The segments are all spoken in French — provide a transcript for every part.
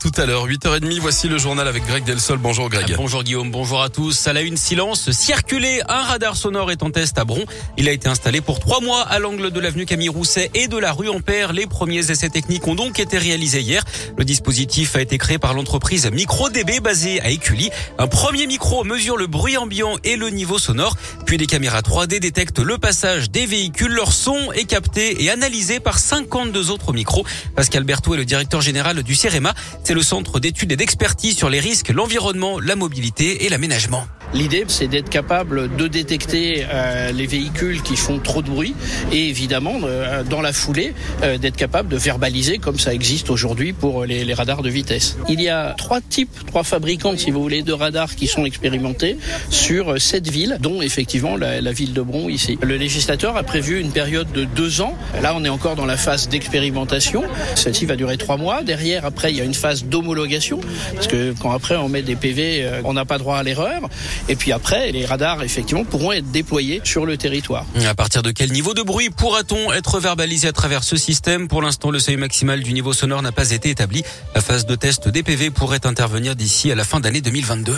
Tout à l'heure, 8h30, voici le journal avec Greg Delsol. Bonjour Greg. Bonjour Guillaume, bonjour à tous. À la une, silence, circuler. Un radar sonore est en test à Bron. Il a été installé pour trois mois à l'angle de l'avenue Camille Rousset et de la rue Ampère. Les premiers essais techniques ont donc été réalisés hier. Le dispositif a été créé par l'entreprise MicroDB basée à Écully. Un premier micro mesure le bruit ambiant et le niveau sonore. Puis des caméras 3D détectent le passage des véhicules. Leur son est capté et analysé par 52 autres micros. Pascal Berthaud est le directeur général du CEREMA. C'est le centre d'études et d'expertise sur les risques, l'environnement, la mobilité et l'aménagement. L'idée, c'est d'être capable de détecter euh, les véhicules qui font trop de bruit et évidemment, euh, dans la foulée, euh, d'être capable de verbaliser comme ça existe aujourd'hui pour les, les, radars de vitesse. Il y a trois types, trois fabricants, si vous voulez, de radars qui sont expérimentés sur sept villes, dont effectivement la, la ville de Bron ici. Le législateur a prévu une période de deux ans. Là, on est encore dans la phase d'expérimentation. Celle-ci va durer trois mois. Derrière, après, il y a une phase d'homologation parce que quand après on met des PV, on n'a pas droit à l'erreur. Et puis après, les radars, effectivement, pourront être déployés sur le territoire. À partir de quel niveau de bruit pourra-t-on être verbalisé à travers ce système? Pour l'instant, le seuil maximal du niveau sonore n'a pas été établi. La phase de test des PV pourrait intervenir d'ici à la fin d'année 2022.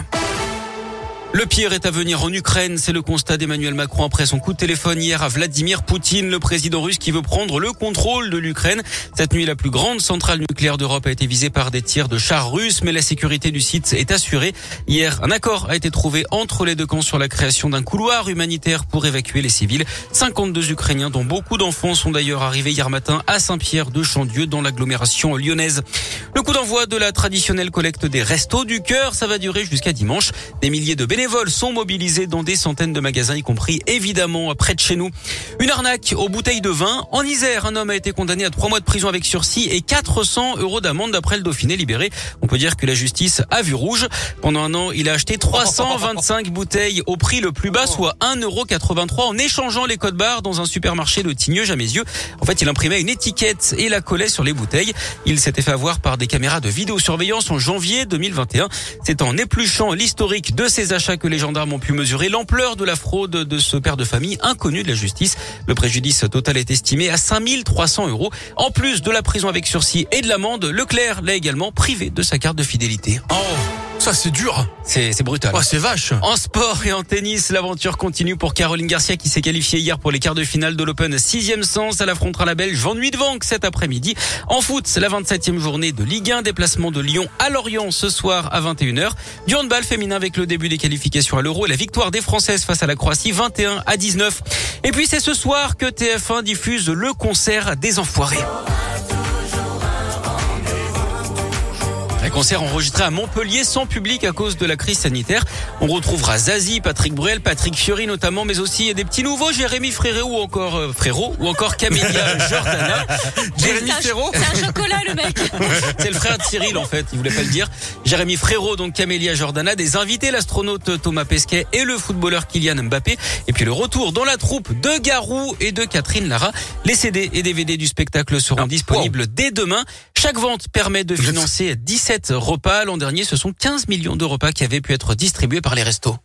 Le pire est à venir en Ukraine, c'est le constat d'Emmanuel Macron après son coup de téléphone hier à Vladimir Poutine, le président russe qui veut prendre le contrôle de l'Ukraine. Cette nuit, la plus grande centrale nucléaire d'Europe a été visée par des tirs de chars russes, mais la sécurité du site est assurée. Hier, un accord a été trouvé entre les deux camps sur la création d'un couloir humanitaire pour évacuer les civils. 52 Ukrainiens, dont beaucoup d'enfants, sont d'ailleurs arrivés hier matin à Saint-Pierre de Chandieu, dans l'agglomération lyonnaise. Le coup d'envoi de la traditionnelle collecte des restos du cœur, ça va durer jusqu'à dimanche. Des milliers de bénévoles sont mobilisés dans des centaines de magasins, y compris évidemment près de chez nous. Une arnaque aux bouteilles de vin. En Isère, un homme a été condamné à trois mois de prison avec sursis et 400 euros d'amende d'après le Dauphiné libéré. On peut dire que la justice a vu rouge. Pendant un an, il a acheté 325 bouteilles au prix le plus bas, soit 1,83 euro en échangeant les codes barres dans un supermarché de Tigneux à mes yeux. En fait, il imprimait une étiquette et la collait sur les bouteilles. Il s'était fait avoir par des caméras de vidéosurveillance en janvier 2021. C'est en épluchant l'historique de ces achats que les gendarmes ont pu mesurer l'ampleur de la fraude de ce père de famille inconnu de la justice. Le préjudice total est estimé à 5300 euros. En plus de la prison avec sursis et de l'amende, Leclerc l'a également privé de sa carte de fidélité. Oh ça c'est dur. C'est c'est brutal. Oh, c'est vache. En sport et en tennis, l'aventure continue pour Caroline Garcia qui s'est qualifiée hier pour les quarts de finale de l'Open 6 sens. Elle affrontera la Belge Van Vank cet après-midi. En foot, c'est la 27e journée de Ligue 1, déplacement de Lyon à Lorient ce soir à 21h. Du handball féminin avec le début des qualifications à l'Euro et la victoire des Françaises face à la Croatie 21 à 19. Et puis c'est ce soir que TF1 diffuse le concert des Enfoirés. Un concert enregistré à Montpellier sans public à cause de la crise sanitaire. On retrouvera Zazie, Patrick Bruel, Patrick Fiori notamment, mais aussi des petits nouveaux, Jérémy Frérot ou encore euh, Frérot ou encore Camélia Jordana. Jérémy Frérot C'est un chocolat le mec. C'est le frère de Cyril en fait, il voulait pas le dire. Jérémy Frérot, donc Camélia Jordana, des invités, l'astronaute Thomas Pesquet et le footballeur Kylian Mbappé. Et puis le retour dans la troupe de Garou et de Catherine Lara. Les CD et DVD du spectacle seront Ah, disponibles dès demain. Chaque vente permet de financer 17 repas. L'an dernier, ce sont 15 millions de repas qui avaient pu être distribués par les restos.